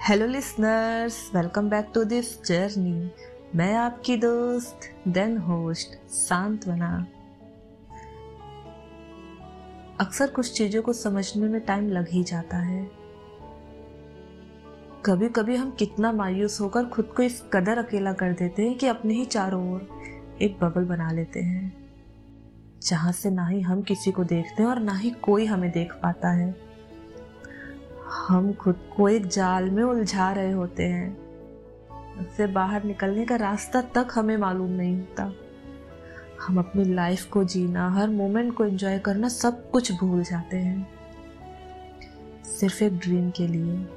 Hello listeners welcome back to this journey मैं आपकी दोस्त देन होस्ट सांत्वना। अक्सर कुछ चीज़ों को समझने में टाइम लग ही जाता है। कभी कभी हम कितना मायूस होकर खुद को इस कदर अकेला कर देते हैं कि अपने ही चारों ओर एक बबल बना लेते हैं, जहाँ से ना ही हम किसी को देखते हैं और ना ही कोई हमें देख पाता है। हम खुद को एक जाल में उलझा रहे होते हैं। उससे बाहर निकलने का रास्ता तक हमें मालूम नहीं होता हम अपनी लाइफ को जीना, हर मोमेंट को एंजॉय करना सब कुछ भूल जाते हैं। सिर्फ़ एक ड्रीम के लिए।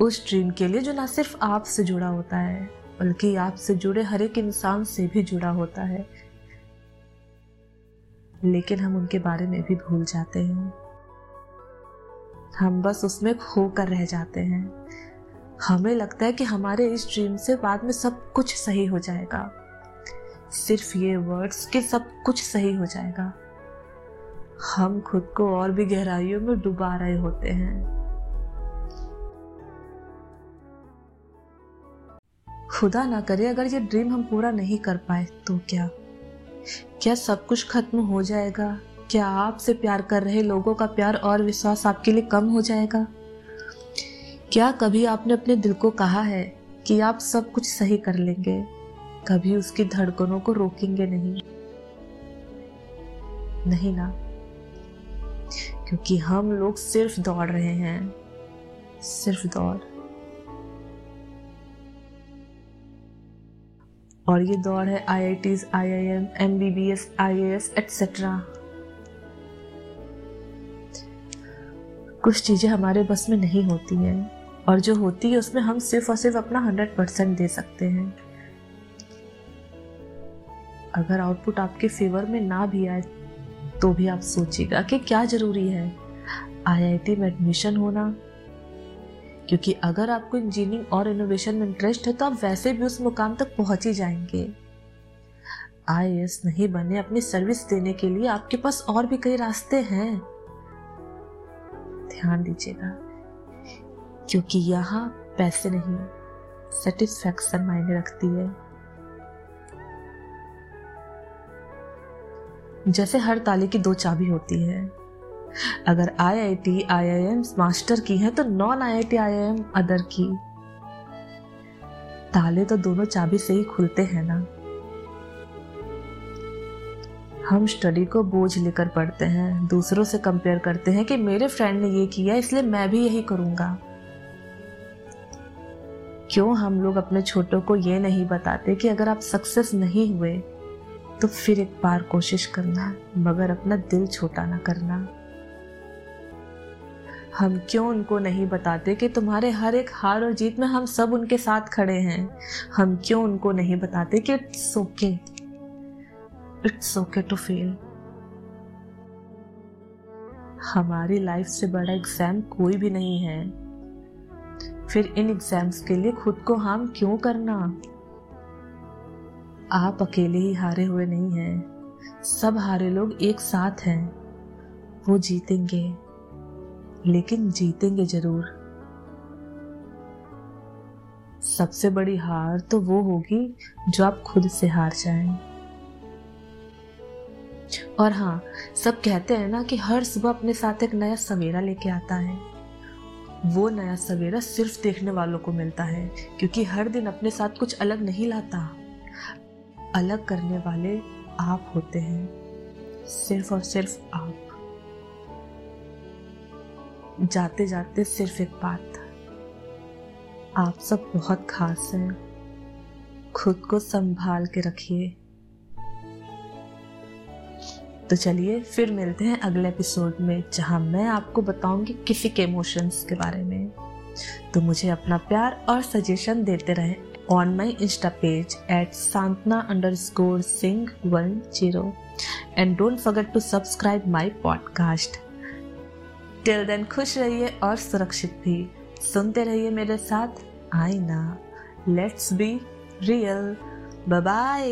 उस ड्रीम के लिए जो ना सिर्फ़ आप से जुड़ा होता है, बल्कि आपसे जुड़े हर एक इंसान से भी जुड़ा होता है। लेकिन हम उनके बारे में भी भूल जाते हैं। हम बस उसमें खो कर रह जाते हैं। हमें लगता है कि हमारे इस ड्रीम से बाद में सब कुछ सही हो जाएगा। सिर्फ़ ये वर्ड्स कि सब कुछ सही हो जाएगा। हम खुद को और भी गहराइयों में डुबा रहे होते हैं। खुदा ना करे, अगर ये ड्रीम हम पूरा नहीं कर पाए तो क्या? क्या सब कुछ खत्म हो जाएगा? क्या आपसे प्यार कर रहे लोगों का प्यार और विश्वास आपके लिए कम हो जाएगा? क्या कभी आपने अपने दिल को कहा है कि आप सब कुछ सही कर लेंगे? कभी उसकी धड़कनों को रोकेंगे नहीं? नहीं ना? क्योंकि हम लोग सिर्फ़ दौड़ रहे हैं। सिर्फ़ दौड़। और ये दौड़ है I I Ts I I M M B B S I A S etcetera कुछ चीज़ें हमारे बस में नहीं होती हैं, और जो होती है उसमें हम सिर्फ़ और सिर्फ़ अपना हंड्रेड परसेंट दे सकते हैं। अगर आउटपुट आपके फेवर में ना भी आए तो भी आप सोचिएगा कि क्या ज़रूरी है। आईआईटी में एडमिशन होना क्योंकि अगर आपको इंजीनियरिंग और इनोवेशन में इंटरेस्ट है तो आप वैसे भी उस मुकाम तक पहुँच ही जाएँगे। आई नहीं बने अपनी सर्विस देने के लिए आपके पास और भी कई रास्ते हैं। ध्यान दीजिएगा, क्योंकि यहाँ पैसे नहीं सेटिस्फैक्शन मायने रखती है। जैसे हर ताले की दो चाबी होती है। अगर I I T I I M master की है तो non I I T I I M other की। ताले तो दोनों चाबी से ही खुलते हैं ना। हम स्टडी को बोझ लेकर पढ़ते हैं, दूसरों से कंपेयर करते हैं कि मेरे फ्रेंड ने ये किया, इसलिए मैं भी यही करूँगा। क्यों हम लोग अपने छोटों को ये नहीं बताते कि अगर आप सक्सेस नहीं हुए तो फिर एक बार कोशिश करना, मगर अपना दिल छोटा ना करना। हम क्यों उनको नहीं बताते कि तुम्हारे हर एक हार और जीत में हम सब उनके साथ खड़े हैं? हम क्यों उनको नहीं बताते कि it's okay it's okay to fail हमारी लाइफ से बड़ा एग्ज़ाम कोई भी नहीं है। फिर इन एग्ज़ाम्स के लिए खुद को हार्म क्यों करना? आप अकेले ही हारे हुए नहीं हैं। सब हारे लोग एक साथ हैं। वो जीतेंगे। लेकिन जीतेंगे ज़रूर। सबसे बड़ी हार तो वो होगी जो आप खुद से हार जाएँ। और हाँ सब कहते हैं ना कि हर सुबह अपने साथ एक नया सवेरा लेके आता है। वो नया सवेरा सिर्फ़ देखने वालों को मिलता है, क्योंकि हर दिन अपने साथ कुछ अलग नहीं लाता। अलग करने वाले आप होते हैं, सिर्फ़ और सिर्फ़ आप। जाते जाते सिर्फ़ एक बात आप सब बहुत खास हैं। खुद को संभाल के रखिए। तो चलिए, फिर मिलते हैं अगले एपिसोड में, जहाँ मैं आपको बताऊँगी किसी के इमोशंस के बारे में। तो मुझे अपना प्यार और सजेशन देते रहे on my insta page at Santana underscore Singh one zero and don't forget to subscribe my podcast till then खुश रहिए और सुरक्षित भी। सुनते रहिए मेरे साथ, आईना। Let's be real bye